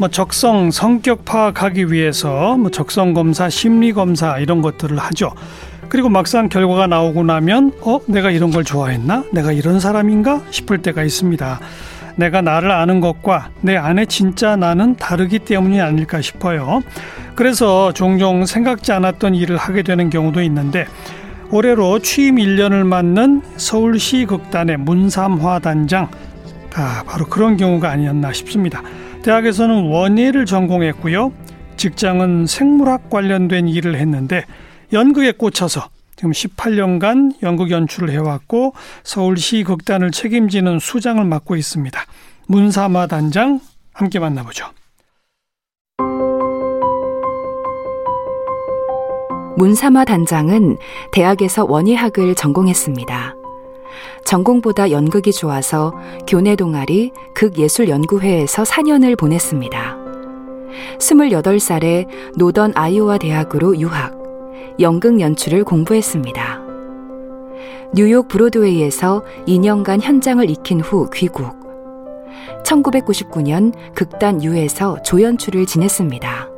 뭐 적성 성격 파악하기 위해서 뭐 적성 검사, 심리 검사 이런 것들을 하죠. 그리고 막상 결과가 나오고 나면 어 내가 이런 걸 좋아했나? 내가 이런 사람인가 싶을 때가 있습니다. 내가 나를 아는 것과 내 안에 진짜 나는 다르기 때문이 아닐까 싶어요. 그래서 종종 생각지 않았던 일을 하게 되는 경우도 있는데 올해로 취임 1년을 맞는 서울시 극단의 문삼화 단장 아, 바로 그런 경우가 아니었나 싶습니다. 대학에서는 원예를 전공했고요. 직장은 생물학 관련된 일을 했는데 연극에 꽂혀서 지금 18년간 연극 연출을 해왔고 서울시 극단을 책임지는 수장을 맡고 있습니다. 문사마 단장 함께 만나보죠. 문사마 단장은 대학에서 원예학을 전공했습니다. 전공보다 연극이 좋아서 교내 동아리 극예술연구회에서 4년을 보냈습니다. 28살에 노던 아이오와 대학으로 유학, 연극 연출을 공부했습니다. 뉴욕 브로드웨이에서 2년간 현장을 익힌 후 귀국. 1999년 극단 유에서 조연출을 지냈습니다.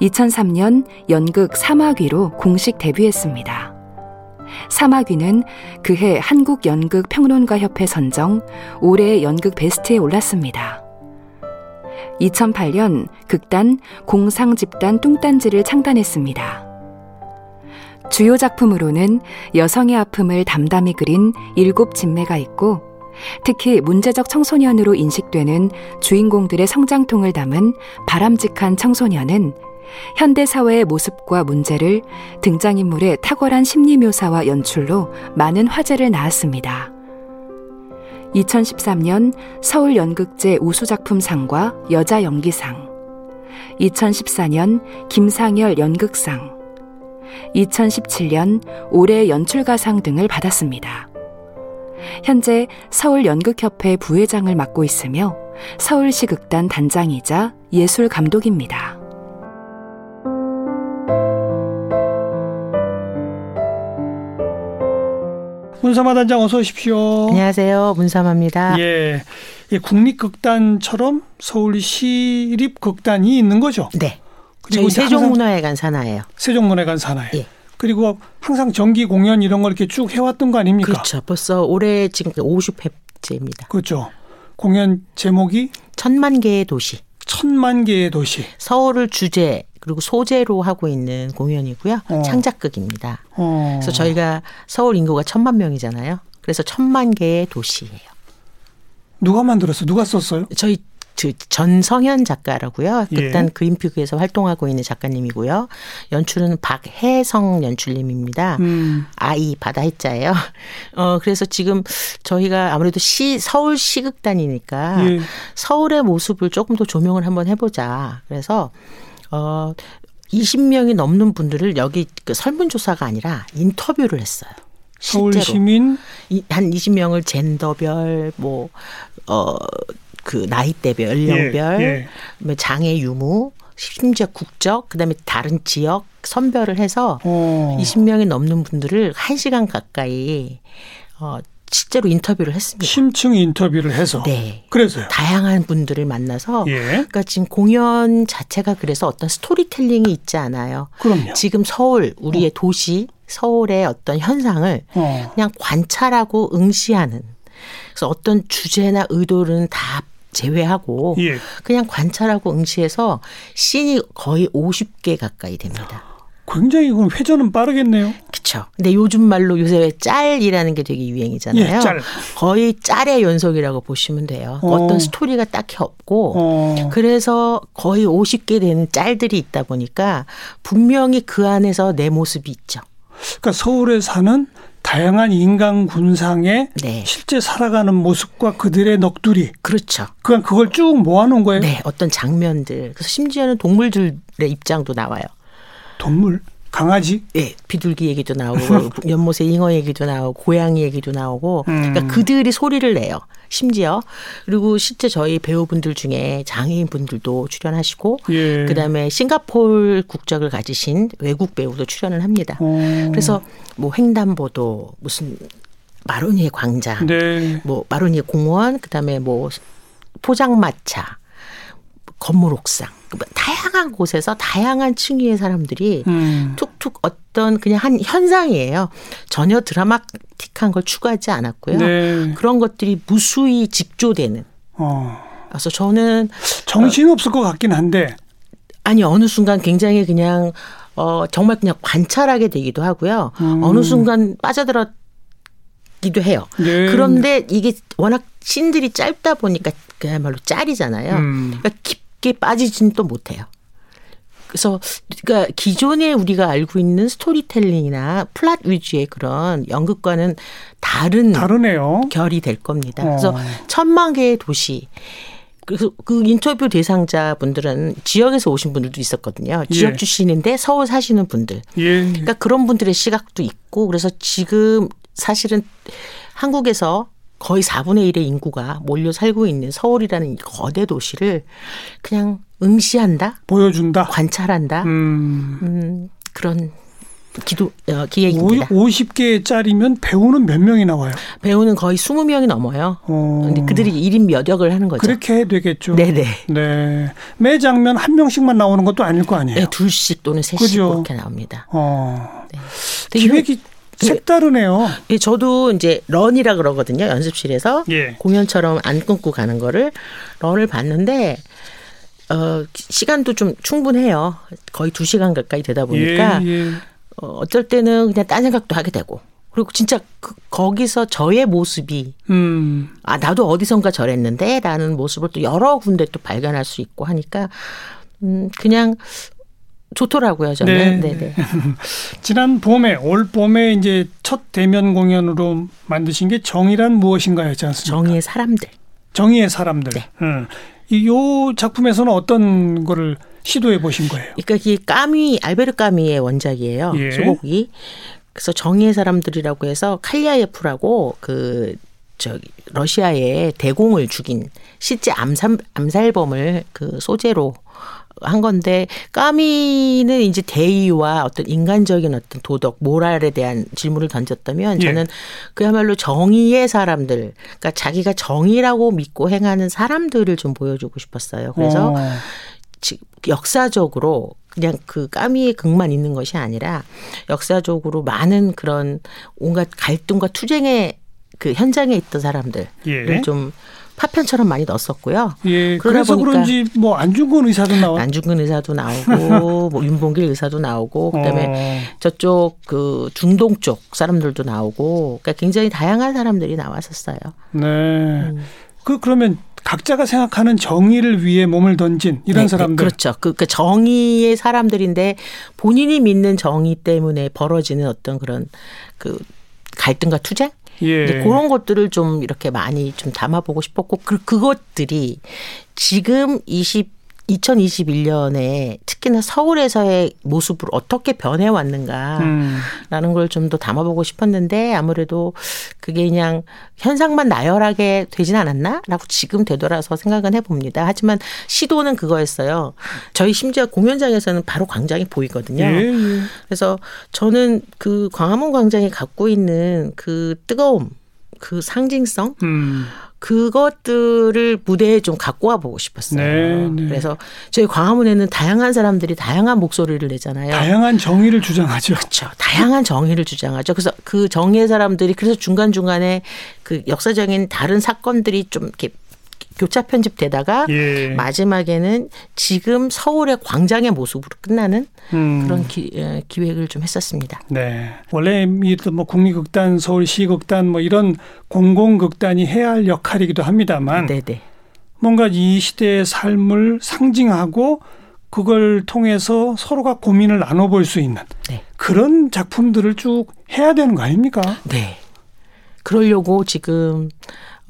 2003년 연극 사마귀로 공식 데뷔했습니다. 사마귀는 그해 한국연극평론가협회 선정 올해의 연극 베스트에 올랐습니다. 2008년 극단 공상집단 뚱딴지를 창단했습니다. 주요 작품으로는 여성의 아픔을 담담히 그린 일곱 진매가 있고 특히 문제적 청소년으로 인식되는 주인공들의 성장통을 담은 바람직한 청소년은 현대 사회의 모습과 문제를 등장인물의 탁월한 심리 묘사와 연출로 많은 화제를 낳았습니다. 2013년 서울 연극제 우수작품상과 여자 연기상, 2014년 김상열 연극상, 2017년 올해 연출가상 등을 받았습니다. 현재 서울연극협회 부회장을 맡고 있으며 서울시 극단 단장이자 예술 감독입니다. 문사마 단장 어서 오십시오. 안녕하세요. 문사마입니다. 예. 예 국립극단처럼 서울시립극단이 있는 거죠? 네. 저희 세종문화회관 산하예요. 세종문화회관 산하에. 예. 그리고 항상 정기 공연 이런 걸 이렇게 쭉 해왔던 거 아닙니까? 그렇죠. 벌써 올해 지금 50회째입니다. 그렇죠. 공연 제목이 천만 개의 도시. 천만 개의 도시. 서울을 주제 그리고 소재로 하고 있는 공연이고요. 어. 창작극입니다. 어. 그래서 저희가 서울 인구가 천만 명이잖아요. 그래서 천만 개의 도시예요. 누가 만들었어? 누가 썼어요? 저희 그 전성현 작가라고요. 극단 예. 그린피그에서 활동하고 있는 작가님이고요. 연출은 박혜성 연출님입니다. 음. 아이 바다 해자예요. 어 그래서 지금 저희가 아무래도 시 서울 시극단이니까 예. 서울의 모습을 조금 더 조명을 한번 해보자. 그래서 어 20명이 넘는 분들을 여기 그 설문조사가 아니라 인터뷰를 했어요. 서울 시민 한 20명을 젠더별 뭐어 그 나이대별, 연령별, 예, 예. 뭐 장애 유무, 심지어 국적, 그다음에 다른 지역 선별을 해서 어. 20명이 넘는 분들을 1시간 가까이 어 실제로 인터뷰를 했습니다. 심층 인터뷰를 해서. 네. 그래서요. 다양한 분들을 만나서. 예. 그러니까 지금 공연 자체가 그래서 어떤 스토리텔링이 있지 않아요. 그럼요. 지금 서울 우리의 어. 도시 서울의 어떤 현상을 어. 그냥 관찰하고 응시하는. 그래서 어떤 주제나 의도는 다 제외하고 예. 그냥 관찰하고 응시해서 씬이 거의 50개 가까이 됩니다. 굉장히 그럼 회전은 빠르겠네요. 그렇죠. 근데 요즘 말로 요새 짤이라는 게 되게 유행이잖아요. 예, 짤. 거의 짤의 연속이라고 보시면 돼요. 어. 떤 스토리가 딱히 없고 어. 그래서 거의 50개 되는 짤들이 있다 보니까 분명히 그 안에서 내 모습이 있죠. 그러니까 서울에 사는 다양한 인간 군상의 네. 실제 살아가는 모습과 그들의 넋두리. 그렇죠. 그냥 그걸 쭉 모아놓은 거예요. 네, 어떤 장면들. 그래서 심지어는 동물들의 입장도 나와요. 동물? 강아지? 예, 비둘기 얘기도 나오고 연못의 잉어 얘기도 나오고 고양이 얘기도 나오고 음. 그러니까 그들이 소리를 내요. 심지어 그리고 실제 저희 배우분들 중에 장애인 분들도 출연하시고 예. 그다음에 싱가폴 국적을 가지신 외국 배우도 출연을 합니다. 오. 어. 그래서 뭐 횡단보도 무슨 마로니에 광장, 네. 뭐 마로니에 공원, 그다음에 뭐 포장마차, 건물 옥상 뭐 다양한 곳에서 다양한 층위의 사람들이 음. 툭툭 어떤 그냥 한 현상이에요. 전혀 드라마틱한 걸 추구하지 않았고요. 네. 그런 것들이 무수히 직조되는. 어. 그래서 저는 정신 없을 것 같긴 한데 아니 어느 순간 굉장히 그냥 어 정말 그냥 관찰하게 되기도 하고요. 음. 어느 순간 빠져들었 기도 해요. 네. 그런데 이게 워낙 신들이 짧다 보니까 그야말로 짤이잖아요. 음. 그러니까 깊게 빠지진 또 못해요. 그래서 그러니까 기존에 우리가 알고 있는 스토리텔링이나 플랫 위주의 그런 연극과는 다른 다르네요. 결이 될 겁니다. 어. 그래서 천만 개의 도시 그래서 그 인터뷰 대상자 분들은 지역에서 오신 분들도 있었거든요. 지역 예. 출신인데 서울 사시는 분들. 예. 그러니까 그런 분들의 시각도 있고 그래서 지금 사실은 한국에서 거의 4분의 1의 인구가 몰려 살고 있는 서울이라는 거대 도시를 그냥 응시한다, 보여준다, 관찰한다, 음, 음 그런 기도 어, 기획입니다. 50개 짜리면 배우는 몇 명이 나와요? 배우는 거의 20명이 넘어요. 어. 근데 그들이 1인 몇 역을 하는 거죠. 그렇게 되겠죠. 네네. 네. 매 장면 한 명씩만 나오는 것도 아닐 거 아니에요. 네, 둘씩 또는 셋씩? 그렇게 나옵니다. 어. 네. 기획이 그 색다르네요. 예, 저도 이제 런이라 그러거든요. 연습실에서 예. 공연처럼 안 끊고 가는 거를 런을 봤는데 어, 시간도 좀 충분해요. 거의 두 시간 가까이 되다 보니까 예, 예. 어, 어쩔 때는 그냥 딴 생각도 하게 되고 그리고 진짜 그, 거기서 저의 모습이 음. 아 나도 어디선가 저랬는데라는 모습을 또 여러 군데 또 발견할 수 있고 하니까 음 그냥 좋더라고요, 저는. 네. 네 지난 봄에 올 봄에 이제 첫 대면 공연으로 만드신 게 정의란 무엇인가였지 않습니까? 정의의 사람들. 정의의 사람들. 네. 음. 이 작품에서는 어떤 거를 시도해 보신 거예요? 그러니까 이 까미 알베르 까미의 원작이에요. 예. 소곡이. 그래서 정의의 사람들이라고 해서 칼리아예프라고 그 저기 러시아의 대공을 죽인 실제 암살 암살범을 그 소재로 한 건데 까미는 이제 대의와 어떤 인간적인 어떤 도덕, 모랄에 대한 질문을 던졌다면 예. 저는 그야말로 정의의 사람들, 그러니까 자기가 정의라고 믿고 행하는 사람들을 좀 보여주고 싶었어요. 그래서 어. 역사적으로 그냥 그 까미의 극만 있는 것이 아니라 역사적으로 많은 그런 온갖 갈등과 투쟁의 그 현장에 있던 사람들을 예. 좀 파편처럼 많이 넣었었고요. 예, 그래서 그런지 뭐 안중근 의사도 나오고 안중근 의사도 나오고 뭐 윤봉길 의사도 나오고 그다음에 어. 저쪽 그 중동 쪽 사람들도 나오고 그러니까 굉장히 다양한 사람들이 나왔었어요. 네. 음. 그 그러면 각자가 생각하는 정의를 위해 몸을 던진 이런 네, 네 사람들. 네, 그렇죠. 그, 그 정의의 사람들인데 본인이 믿는 정의 때문에 벌어지는 어떤 그런 그 갈등과 투쟁 예. 이제 그런 것들을 좀 이렇게 많이 좀 담아보고 싶었고 그 그것들이 지금 20 2021년에 특히나 서울에서의 모습을 어떻게 변해왔는가라는 음. 걸좀 더 담아보고 싶었는데 아무래도 그게 그냥 현상만 나열하게 되진 않았나라고 지금 되돌아서 생각은 해봅니다. 하지만 시도는 그거였어요. 저희 심지어 공연장에서는 바로 광장이 보이거든요. 예, 예. 그래서 저는 그 광화문 광장이 갖고 있는 그 뜨거움, 그 상징성, 음. 그것들을 무대에 좀 갖고 와 보고 싶었어요. 네, 네. 그래서 저희 광화문에는 다양한 사람들이 다양한 목소리를 내잖아요. 다양한 정의를 주장하죠. 그렇죠. 다양한 정의를 주장하죠. 그래서 그 정의의 사람들이 그래서 중간중간에 그 역사적인 다른 사건들이 좀 이렇게 교차 편집되다가 예. 마지막에는 지금 서울의 광장의 모습으로 끝나는 음. 그런 기, 예, 기획을 좀 했었습니다. 네. 원래 뭐 국립극단, 서울시극단 뭐 이런 공공극단이 해야 할 역할이기도 합니다만 네네. 뭔가 이 시대의 삶을 상징하고 그걸 통해서 서로가 고민을 나눠볼 수 있는 네. 그런 작품들을 쭉 해야 되는 거 아닙니까? 네. 그러려고 지금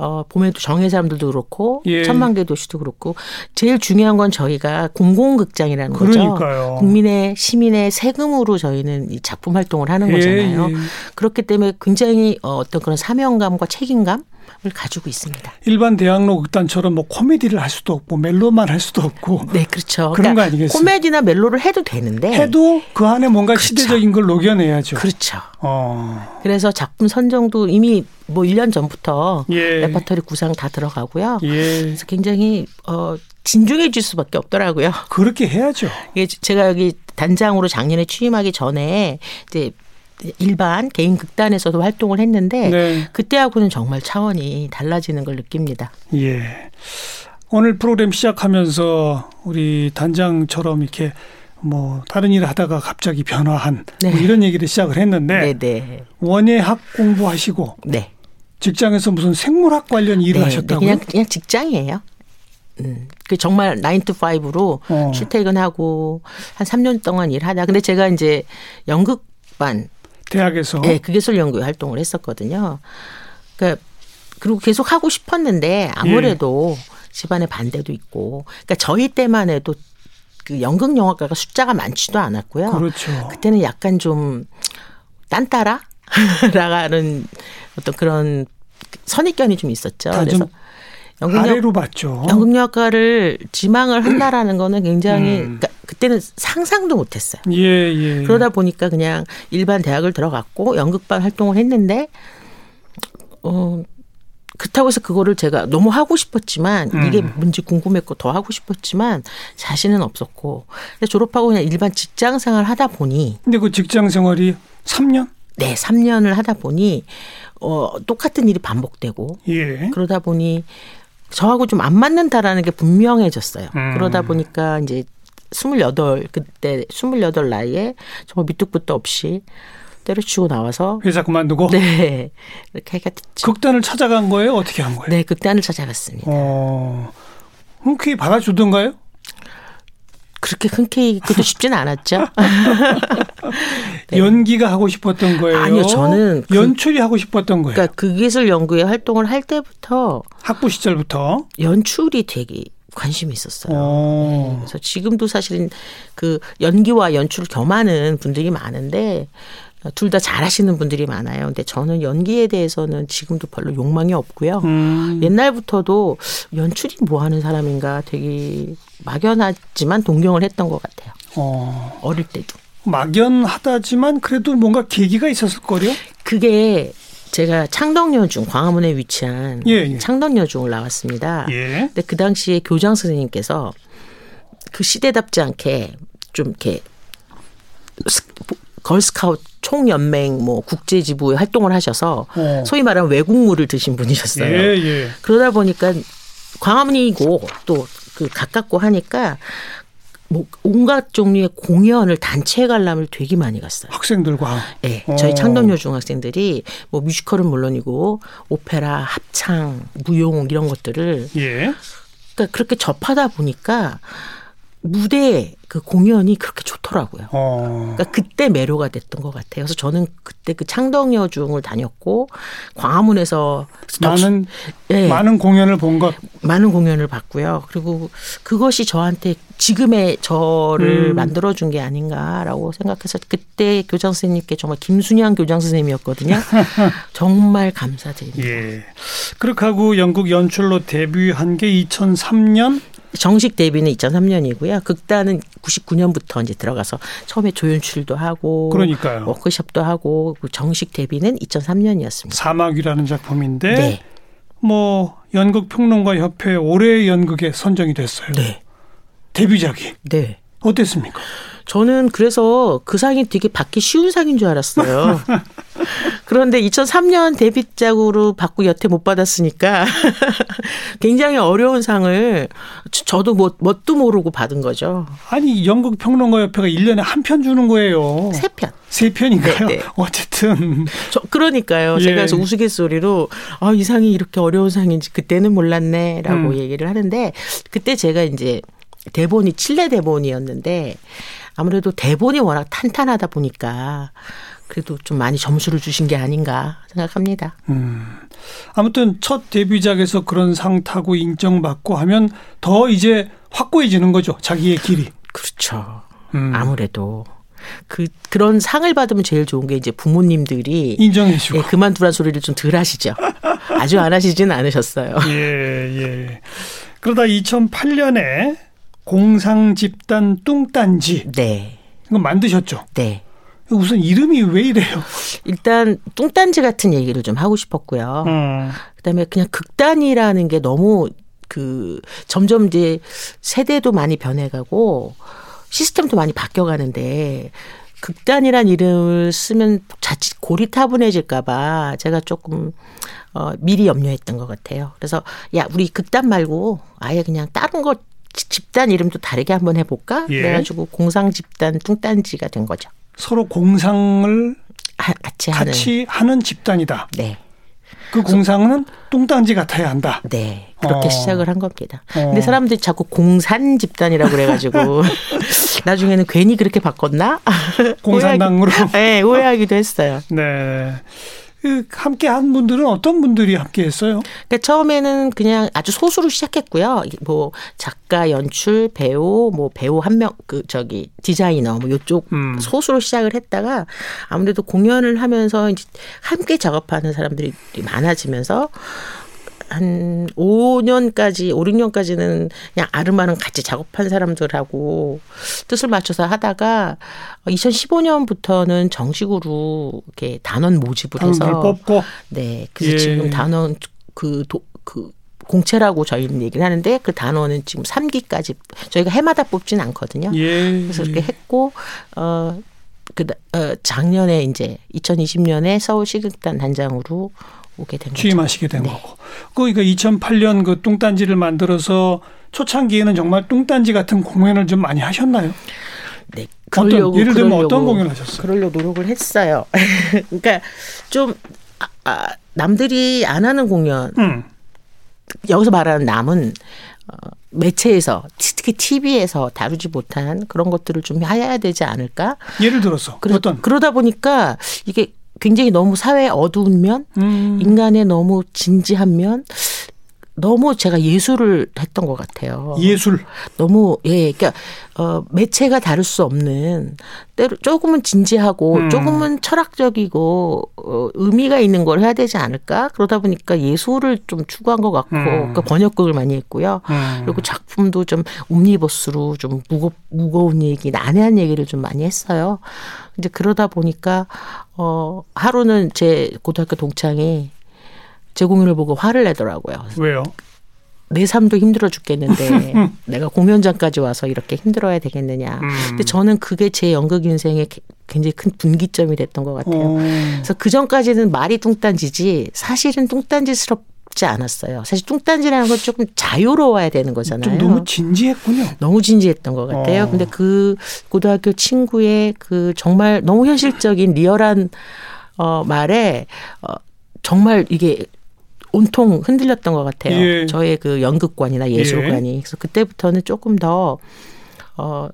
어, 봄에도 정의의 사람들도 그렇고 예. 천만 개의 도시도 그렇고 제일 중요한 건 저희가 공공극장이라는 그러니까요. 거죠. 국민의 시민의 세금으로 저희는 이 작품 활동을 하는 예, 거잖아요. 예. 그렇기 때문에 굉장히 어, 어떤 그런 사명감과 책임감 을 가지고 있습니다. 일반 대학로 극단처럼 뭐 코미디를 할 수도 없고 멜로만 할 수도 없고. 네, 그렇죠. 그런 그러니까 거 아니겠어요? 코미디나 멜로를 해도 되는데 해도 그 안에 뭔가 그렇죠. 시대적인 걸 녹여내야죠. 그렇죠. 어. 그래서 작품 선정도 이미 뭐 1년 전부터 예. 레퍼토리 구상 다 들어가고요. 예. 그래서 굉장히 어 진중해질 수밖에 없더라고요. 그렇게 해야죠. 예, 제가 여기 단장으로 작년에 취임하기 전에 이제 일반 개인 극단에서도 활동을 했는데 네. 그때하고는 정말 차원이 달라지는 걸 느낍니다. 예. 오늘 프로그램 시작하면서 우리 단장처럼 이렇게 뭐 다른 일을 하다가 갑자기 변화한 뭐 네. 뭐 이런 얘기를 시작을 했는데 네, 네. 원예학 공부하시고 네. 직장에서 무슨 생물학 관련 일을 네, 하셨다고요? 그냥 그냥 직장이에요. 음, 그 정말 9 to 5로 어. 출퇴근하고 한 3년 동안 일하다. 근데 제가 이제 연극반 대학에서 네, 그기술 연구회 활동을 했었거든요. 그러니까 그리고 계속 하고 싶었는데 아무래도 예. 집안의 반대도 있고 그러니까 저희 때만 해도 그 연극 영화과가 숫자가 많지도 않았고요. 그렇죠. 그때는 약간 좀 딴따라 라가는 어떤 그런 선입견이 좀 있었죠. 그래서 연극 아래로 봤죠. 연극영화과를 지망을 한다라는 거는 굉장히 음. 그러니까 그때는 상상도 못했어요. 예, 예. 그러다 보니까 그냥 일반 대학을 들어갔고 연극반 활동을 했는데 어 그렇다고 해서 그거를 제가 너무 하고 싶었지만 음. 이게 뭔지 궁금했고 더 하고 싶었지만 자신은 없었고 졸업하고 그냥 일반 직장 생활 하다 보니 근데 그 직장 생활이 3년? 네, 3년을 하다 보니 어 똑같은 일이 반복되고 예. 그러다 보니 저하고 좀 안 맞는다라는 게 분명해졌어요. 음. 그러다 보니까 이제 스물여덟 그때 스물여덟 나이에 정말 끝도 없이 때려치고 나와서 회사 그만두고 네 이렇게 됐죠. 극단을 찾아간 거예요? 어떻게 한 거예요? 네, 극단을 찾아갔습니다. 어, 흔쾌히 받아주던가요? 그렇게 흔쾌히 그것도 쉽지는 않았죠. 네. 연기가 하고 싶었던 거예요. 아니요, 저는 그, 연출이 하고 싶었던 거예요. 그러니까 그 기술 연구에 활동을 할 때부터 학부 시절부터 연출이 되게 관심이 있었어요. 네. 그래서 지금도 사실은 그 연기와 연출을 겸하는 분들이 많은데 둘 다 잘하시는 분들이 많아요. 근데 저는 연기에 대해서는 지금도 별로 욕망이 없고요. 음. 옛날부터도 연출이 뭐 하는 사람인가 되게 막연하지만 동경을 했던 것 같아요. 어. 어릴 때도. 막연하다지만 그래도 뭔가 계기가 있었을 거요. 그게 제가 창덕여중 광화문에 위치한 예, 예. 창덕여중을 나왔습니다. 예. 근데 그 당시에 교장 선생님께서 그 시대답지 않게 좀 이렇게 걸스카우트 총연맹 뭐 국제지부에 활동을 하셔서 어. 소위 말하는 외국물을 드신 분이셨어요. 예, 예. 그러다 보니까 광화문이고 또 그 가깝고 하니까 뭐 온갖 종류의 공연을 단체 관람을 되게 많이 갔어요. 학생들과. 네, 저희 창동여 중학생들이 뭐 뮤지컬은 물론이고 오페라, 합창, 무용 이런 것들을 예. 그러니까 그렇게 접하다 보니까 무대 그 공연이 그렇게 좋더라고요. 어. 그러니까 그때 매료가 됐던 것 같아요. 그래서 저는 그때 그 창덕여중을 다녔고 광화문에서 많은 네. 많은 공연을 본 것, 많은 공연을 봤고요. 그리고 그것이 저한테 지금의 저를 음. 만들어 준 게 아닌가라고 생각해서 그때 교장 선생님께 정말 김순양 교장 선생님이었거든요. 정말 감사드립니다. 예. 그렇게 하고 영국 연출로 데뷔한 게 2003년 정식 데뷔는 2003년이고요. 극단은 99년부터 이제 들어가서 처음에 조연출도 하고 그러니까요. 워크숍도 하고 그 정식 데뷔는 2003년이었습니다. 사막이라는 작품인데 네. 뭐 연극 평론가 협회 올해의 연극에 선정이 됐어요. 네. 데뷔작이. 네. 어땠습니까? 저는 그래서 그 상이 되게 받기 쉬운 상인 줄 알았어요. 그런데 2003년 데뷔작으로 받고 여태 못 받았으니까 굉장히 어려운 상을 저도 뭐, 뭣도 모르고 받은 거죠. 아니, 연극 평론가 협회가 1년에 한 편 주는 거예요. 세 편. 세 편인가요? 네, 네. 어쨌든. 저, 그러니까요. 예. 제가 그래서 우스갯소리로 아, 이 상이 이렇게 어려운 상인지 그때는 몰랐네 라고 음. 얘기를 하는데 그때 제가 이제 대본이 칠레 대본이었는데 아무래도 대본이 워낙 탄탄하다 보니까 그래도 좀 많이 점수를 주신 게 아닌가 생각합니다. 음. 아무튼 첫 데뷔작에서 그런 상 타고 인정받고 하면 더 이제 확고해지는 거죠. 자기의 길이. 그렇죠. 음. 아무래도 그 그런 상을 받으면 제일 좋은 게 이제 부모님들이 인정해 주고 예, 그만두란 소리를 좀 덜 하시죠. 아주 안 하시지는 않으셨어요. 예 예. 그러다 2008년에 공상 집단 뚱딴지. 네. 이거 만드셨죠? 네. 우선 이름이 왜 이래요? 일단 뚱딴지 같은 얘기를 좀 하고 싶었고요. 음. 그다음에 그냥 극단이라는 게 너무 그 점점 이제 세대도 많이 변해가고 시스템도 많이 바뀌어가는데 극단이란 이름을 쓰면 자칫 고리타분해질까봐 제가 조금 어 미리 염려했던 것 같아요. 그래서 야 우리 극단 말고 아예 그냥 다른 거 집단 이름도 다르게 한번 해볼까? 예. 그래가지고 공상 집단 뚱딴지가 된 거죠. 서로 공상을 하, 같이 하는 같이 하는 집단이다. 네. 그 공상은 뚱딴지 같아야 한다. 네. 그렇게 어. 시작을 한 겁니다. 어. 근데 사람들이 자꾸 공산 집단이라고 그래가지고 나중에는 괜히 그렇게 바꿨나? 공산당으로. 네, 오해하기도 했어요. 네. 그 함께 한 분들은 어떤 분들이 함께 했어요? 그러니까 처음에는 그냥 아주 소수로 시작했고요. 뭐 작가, 연출, 배우, 뭐 배우 한 명, 그 저기 디자이너 뭐 요쪽 음. 소수로 시작을 했다가 아무래도 공연을 하면서 이제 함께 작업하는 사람들이 많아지면서 한 5년까지, 5, 6년까지는 그냥 아르마는 같이 작업한 사람들하고 뜻을 맞춰서 하다가 2015년부터는 정식으로 이렇게 단원 모집을 해서 뽑고 네. 그래서 예. 지금 단원 그, 도, 그 공채라고 저희는 얘기를 하는데 그 단원은 지금 3기까지 저희가 해마다 뽑진 않거든요. 예. 그래서 그렇게 했고 어, 그, 어, 작년에 이제 2020년에 서울 시극단 단장으로 오게 된 취임하시게 된 네. 거고. 그러니까 2008년 그 뚱딴지를 만들어서 초창기에는 정말 뚱딴지 같은 공연을 좀 많이 하셨나요? 네. 그러려고, 예를 들면 그러려고, 어떤 공연을 하셨어요? 그러려 노력을 했어요. 그러니까 좀 아, 아, 남들이 안 하는 공연. 음. 여기서 말하는 남은 어, 매체에서 특히 TV에서 다루지 못한 그런 것들을 좀 해야 되지 않을까? 예를 들어서 그래, 어떤 그러다 보니까 이게 굉장히 너무 사회 어두운 면, 음. 인간의 너무 진지한 면, 너무 제가 예술을 했던 것 같아요. 예술. 너무 예, 그러니까 어 매체가 다를 수 없는 때로 조금은 진지하고 음. 조금은 철학적이고 어, 의미가 있는 걸 해야 되지 않을까? 그러다 보니까 예술을 좀 추구한 것 같고 음. 그러니까 번역극을 많이 했고요. 음. 그리고 작품도 좀 옴니버스로 좀 무거 무거운 얘기, 난해한 얘기를 좀 많이 했어요. 이제 그러다 보니까 어 하루는 제 고등학교 동창이 제 공연을 보고 화를 내더라고요. 왜요? 내 삶도 힘들어 죽겠는데 내가 공연장까지 와서 이렇게 힘들어야 되겠느냐. 음. 근데 저는 그게 제 연극 인생의 굉장히 큰 분기점이 됐던 것 같아요. 오. 그래서 그 전까지는 말이 뚱딴지지 사실은 뚱딴지스럽지 않았어요. 사실 뚱딴지라는 건 조금 자유로워야 되는 거잖아요. 좀 너무 진지했군요. 너무 진지했던 것 같아요. 어. 근데 그 고등학교 친구의 그 정말 너무 현실적인 리얼한 어 말에 어 정말 이게 온통 흔들렸던 것 같아요. 예. 저의 그 연극관이나 예술관이. 예. 그래서 그때부터는 조금 더, 어,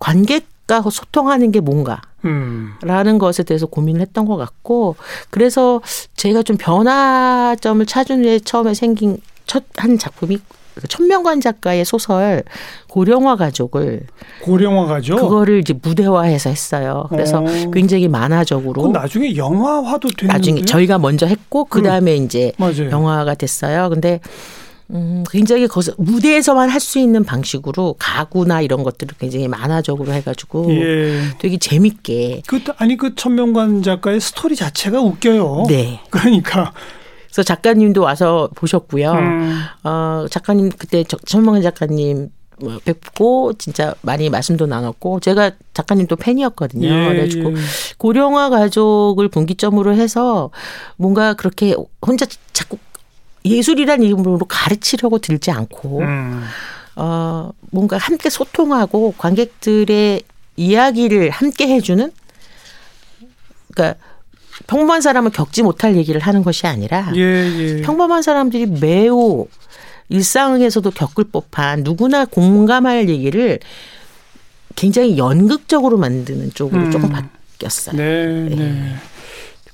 관객과 소통하는 게 뭔가. 음. 라는 것에 대해서 고민을 했던 것 같고, 그래서 제가 좀 변화점을 찾은 후에 처음에 생긴 첫 한 작품이 그 천명관 작가의 소설 고령화 가족을 고령화 가족 그거를 이제 무대화해서 했어요. 그래서 오. 어. 굉장히 만화적으로 나중에 영화화도 된 나중에 저희가 먼저 했고 그 다음에 음. 이제 맞아요. 영화가 됐어요. 근데 음, 굉장히 거기서 무대에서만 할 수 있는 방식으로 가구나 이런 것들을 굉장히 만화적으로 해가지고 예. 되게 재밌게. 그 아니 그 천명관 작가의 스토리 자체가 웃겨요. 네. 그러니까 그래서 작가님도 와서 보셨고요. 음. 어, 작가님 그때 천명현 작가님 뭐 뵙고 진짜 많이 말씀도 나눴고 제가 작가님 도 팬이었거든요. 예, 그래가지고 예. 고령화 가족을 분기점으로 해서 뭔가 그렇게 혼자 자꾸 예술이란 이름으로 가르치려고 들지 않고 음. 어 뭔가 함께 소통하고 관객들의 이야기를 함께 해주는 그러니까 평범한 사람은 겪지 못할 얘기를 하는 것이 아니라 예, 예. 평범한 사람들이 매우 일상에서도 겪을 법한 누구나 공감할 얘기를 굉장히 연극적으로 만드는 쪽으로 음. 조금 바뀌었어요. 네, 네. 네.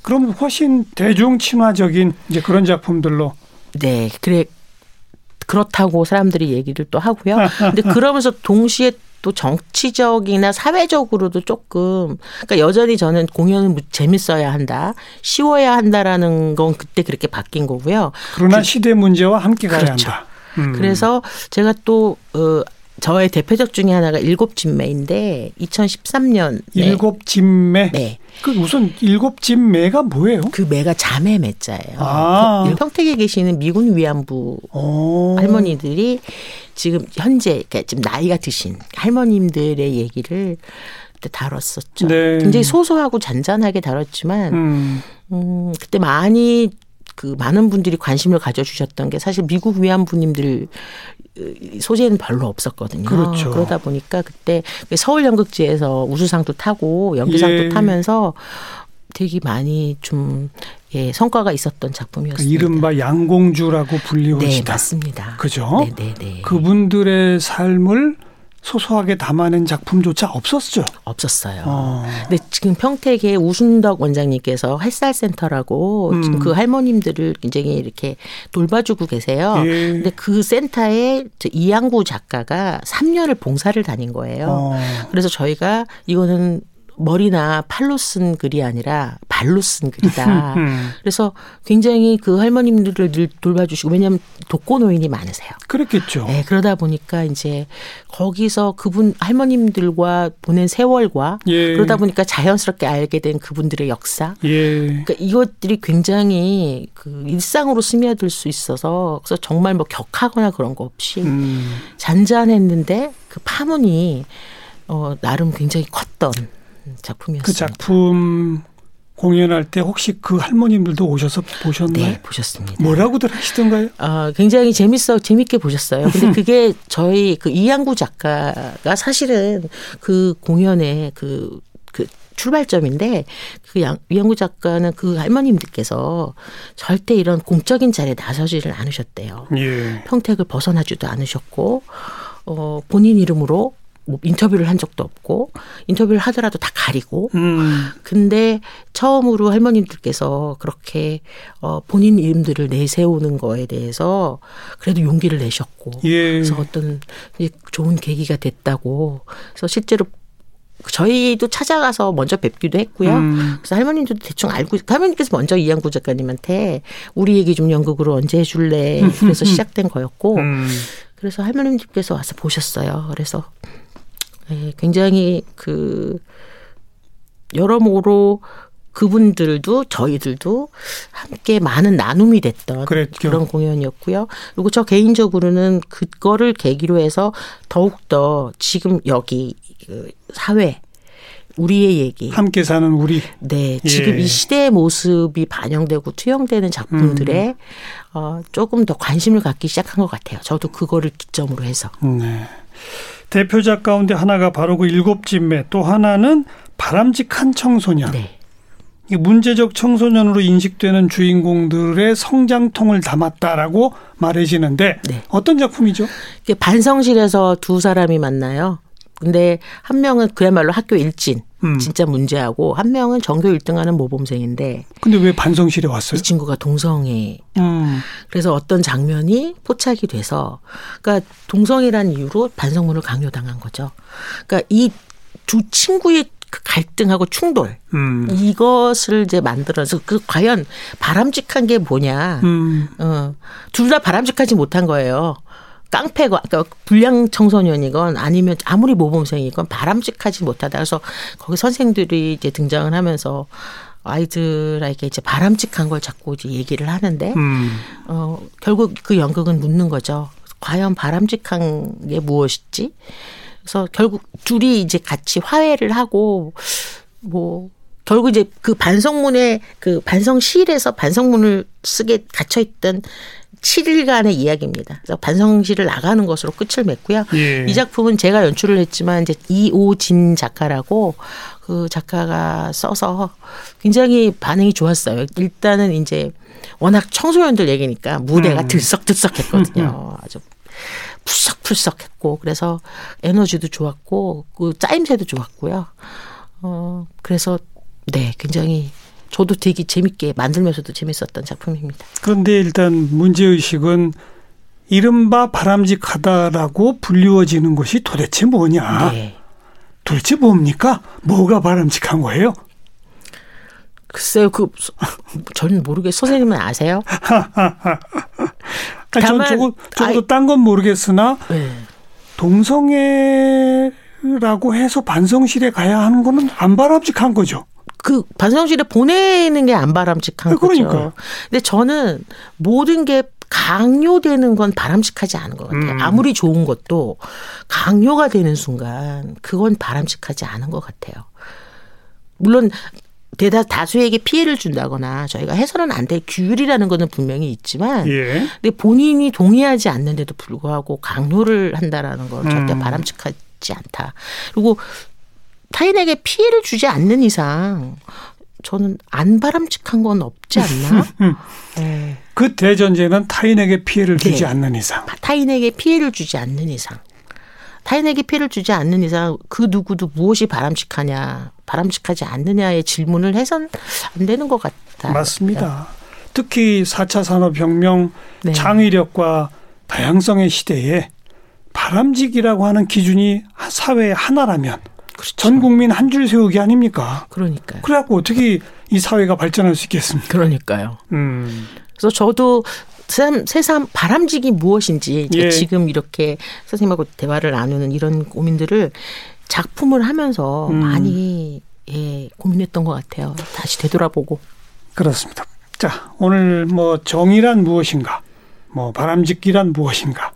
그럼 훨씬 대중 친화적인 이제 그런 작품들로. 네, 그래 그렇다고 사람들이 얘기를 또 하고요. 근데 그러면서 동시에 또 정치적이나 사회적으로도 조금 그러니까 여전히 저는 공연은 재밌어야 한다, 쉬워야 한다라는 건 그때 그렇게 바뀐 거고요. 그러나 시대 문제와 함께 가야 그렇죠. 한다. 음. 그래서 제가 또 어, 저의 대표작 중에 하나가 일곱 진매인데 2013년 일곱 진매. 네. 그 우선 일곱 진매가 뭐예요? 그 매가 자매 매자예요. 아. 그 평택에 계시는 미군 위안부 오. 할머니들이 지금 현재 그러니까 지금 나이가 드신 할머님들의 얘기를 그때 다뤘었죠. 네. 굉장히 소소하고 잔잔하게 다뤘지만 음. 음 그때 많이 그 많은 분들이 관심을 가져주셨던 게 사실 미국 위안부님들 소재는 별로 없었거든요. 그렇죠. 그러다 보니까 그때 서울 연극제에서 우수상도 타고 연기상도 예. 타면서 되게 많이 좀 예, 성과가 있었던 작품이었습니다. 그러니까 이른바 양공주라고 불리워지다. 네, 맞습니다. 그죠? 네, 네, 네. 그분들의 삶을 소소하게 담아낸 작품조차 없었죠. 없었어요. 어. 근데 지금 평택의 우순덕 원장님께서 햇살센터라고 음. 지금 그 할머님들을 굉장히 이렇게 돌봐주고 계세요. 예. 근데 그 센터에 이양구 작가가 3년을 봉사를 다닌 거예요. 어. 그래서 저희가 이거는 머리나 팔로 쓴 글이 아니라 발로 쓴 글이다. 음. 그래서 굉장히 그 할머님들을 늘 돌봐주시고 왜냐하면 독거 노인이 많으세요. 그렇겠죠. 네, 그러다 보니까 이제 거기서 그분 할머님들과 보낸 세월과 예. 그러다 보니까 자연스럽게 알게 된 그분들의 역사. 예. 그러니까 이것들이 굉장히 그 일상으로 스며들 수 있어서 그래서 정말 뭐 격하거나 그런 거 없이 음. 잔잔했는데 그 파문이 어 나름 굉장히 컸던 작품이었습니다. 그 작품 공연할 때 혹시 그 할머님들도 오셔서 보셨나요? 네, 보셨습니다. 뭐라고들 하시던가요? 어, 굉장히 재밌어 재밌게 보셨어요. 근데 그게 저희 그 이양구 작가가 사실은 그 공연의 그, 그 출발점인데 그 양, 이양구 작가는 그 할머님들께서 절대 이런 공적인 자리에 나서지를 않으셨대요. 예. 평택을 벗어나지도 않으셨고 어, 본인 이름으로 뭐 인터뷰를 한 적도 없고 인터뷰를 하더라도 다 가리고 음. 근데 처음으로 할머님들께서 그렇게 어 본인 이름들을 내세우는 거에 대해서 그래도 용기를 내셨고 예. 그래서 어떤 좋은 계기가 됐다고 그래서 실제로 저희도 찾아가서 먼저 뵙기도 했고요. 음. 그래서 할머님들도 대충 알고 할머님께서 먼저 이양구 작가님한테 우리 얘기 좀 연극으로 언제 해줄래. 그래서 시작된 거였고 음. 그래서 할머님들께서 와서 보셨어요. 그래서 네, 굉장히 그 여러모로 그분들도 저희들도 함께 많은 나눔이 됐던 그랬죠. 그런 공연이었고요. 그리고 저 개인적으로는 그거를 계기로 해서 더욱더 지금 여기 그 사회 우리의 얘기. 함께 사는 우리. 네. 지금 예. 이 시대의 모습이 반영되고 투영되는 작품들에 음. 어, 조금 더 관심을 갖기 시작한 것 같아요. 저도 그거를 기점으로 해서. 네. 대표작 가운데 하나가 바로 그 일곱 집매 또 하나는 바람직한 청소년. 네. 문제적 청소년으로 인식되는 주인공들의 성장통을 담았다라고 말해지는데 네. 어떤 작품이죠? 반성실에서 두 사람이 만나요. 근데 한 명은 그야말로 학교 일진. 음. 진짜 문제하고 한 명은 전교 1등하는 모범생인데. 근데 왜 반성실에 왔어요? 이 친구가 동성애. 음. 그래서 어떤 장면이 포착이 돼서, 그러니까 동성애란 이유로 반성문을 강요당한 거죠. 그러니까 이 두 친구의 그 갈등하고 충돌 음. 이것을 이제 만들어서 그 과연 바람직한 게 뭐냐 음. 어, 둘 다 바람직하지 못한 거예요. 깡패가 그러니까 불량 청소년이건 아니면 아무리 모범생이건 바람직하지 못하다. 그래서 거기 선생들이 이제 등장을 하면서 아이들에게 이제 바람직한 걸 자꾸 이제 얘기를 하는데 음. 어 결국 그 연극은 묻는 거죠. 과연 바람직한 게 무엇이지? 그래서 결국 둘이 이제 같이 화해를 하고 뭐 결국 이제 그 반성문에 그 반성실에서 반성문을 쓰게 갇혀 있던 7일간의 이야기입니다. 그래서 반성실을 나가는 것으로 끝을 맺고요. 예. 이 작품은 제가 연출을 했지만 이제 이오진 작가라고 그 작가가 써서 굉장히 반응이 좋았어요. 일단은 이제 워낙 청소년들 얘기니까 무대가 음. 들썩들썩했거든요. 아주 푸석푸석했고 그래서 에너지도 좋았고 그 짜임새도 좋았고요. 어 그래서 네, 굉장히 저도 되게 재밌게 만들면서도 재밌었던 작품입니다. 그런데 일단 문제의식은 이른바 바람직하다라고 불리워지는 것이 도대체 뭐냐? 네. 도대체 뭡니까? 뭐가 바람직한 거예요? 글쎄요, 그 저는 모르게 선생님은 아세요? 전 저거 저도 딴 건 모르겠으나 네. 동성애라고 해서 반성실에 가야 하는 거는 안 바람직한 거죠. 그 반성실에 보내는 게 안 바람직한 네, 그러니까. 거죠. 근데 저는 모든 게 강요되는 건 바람직하지 않은 것 같아요. 음. 아무리 좋은 것도 강요가 되는 순간 그건 바람직하지 않은 것 같아요. 물론 대다 다수에게 피해를 준다거나 저희가 해서는 안 될 규율이라는 거는 분명히 있지만 예. 근데 본인이 동의하지 않는데도 불구하고 강요를 한다라는 건 절대 음. 바람직하지 않다. 그리고 타인에게 피해를 주지 않는 이상 저는 안 바람직한 건 없지 않나? 네. 그 대전제는 타인에게 피해를 주지 네. 않는 이상. 타인에게 피해를 주지 않는 이상. 타인에게 피해를 주지 않는 이상 그 누구도 무엇이 바람직하냐, 바람직하지 않느냐의 질문을 해선 안 되는 것 같다. 맞습니다. 특히 4차 산업혁명 네. 창의력과 다양성의 시대에 바람직이라고 하는 기준이 사회의 하나라면 그렇죠. 전 국민 한 줄 세우기 아닙니까? 그러니까요. 그래갖고 어떻게 이 사회가 발전할 수 있겠습니까? 그러니까요. 음. 그래서 저도 세상 바람직이 무엇인지 예. 지금 이렇게 선생님하고 대화를 나누는 이런 고민들을 작품을 하면서 음. 많이 예, 고민했던 것 같아요. 다시 되돌아보고. 그렇습니다. 자, 오늘 뭐 정의란 무엇인가? 뭐 바람직기란 무엇인가?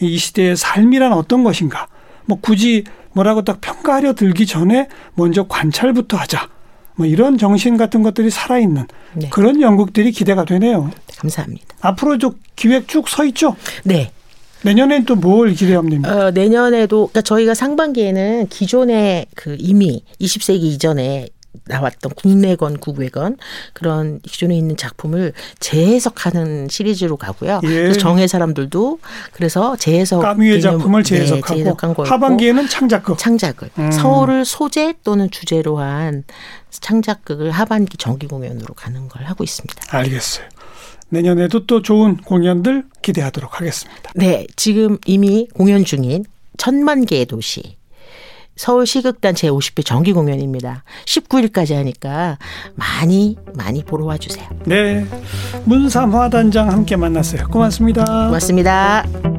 이 시대의 삶이란 어떤 것인가? 뭐 굳이 뭐라고 딱 평가하려 들기 전에 먼저 관찰부터 하자. 뭐 이런 정신 같은 것들이 살아있는 네. 그런 연극들이 기대가 되네요. 감사합니다. 앞으로 저 기획 쭉 서 있죠? 네. 내년엔 또뭘 됩니까? 어, 내년에도 그러니까 저희가 상반기에는 기존의 그 이미 20세기 이전에 나왔던 국내건 국외건 그런 기존에 있는 작품을 재해석하는 시리즈로 가고요. 예. 그래서 정의 사람들도 그래서 재해석 까뮤의 작품을 네, 재해석하고 네, 하반기에는 창작극 창작을 음. 서울을 소재 또는 주제로 한 창작극을 하반기 정기 공연으로 가는 걸 하고 있습니다. 알겠어요. 내년에도 또 좋은 공연들 기대하도록 하겠습니다. 네, 지금 이미 공연 중인 천만 개의 도시 서울 시극단 제50회 정기 공연입니다. 19일까지 하니까 많이 많이 보러 와주세요. 네, 문삼화 단장 함께 만났어요. 고맙습니다. 고맙습니다.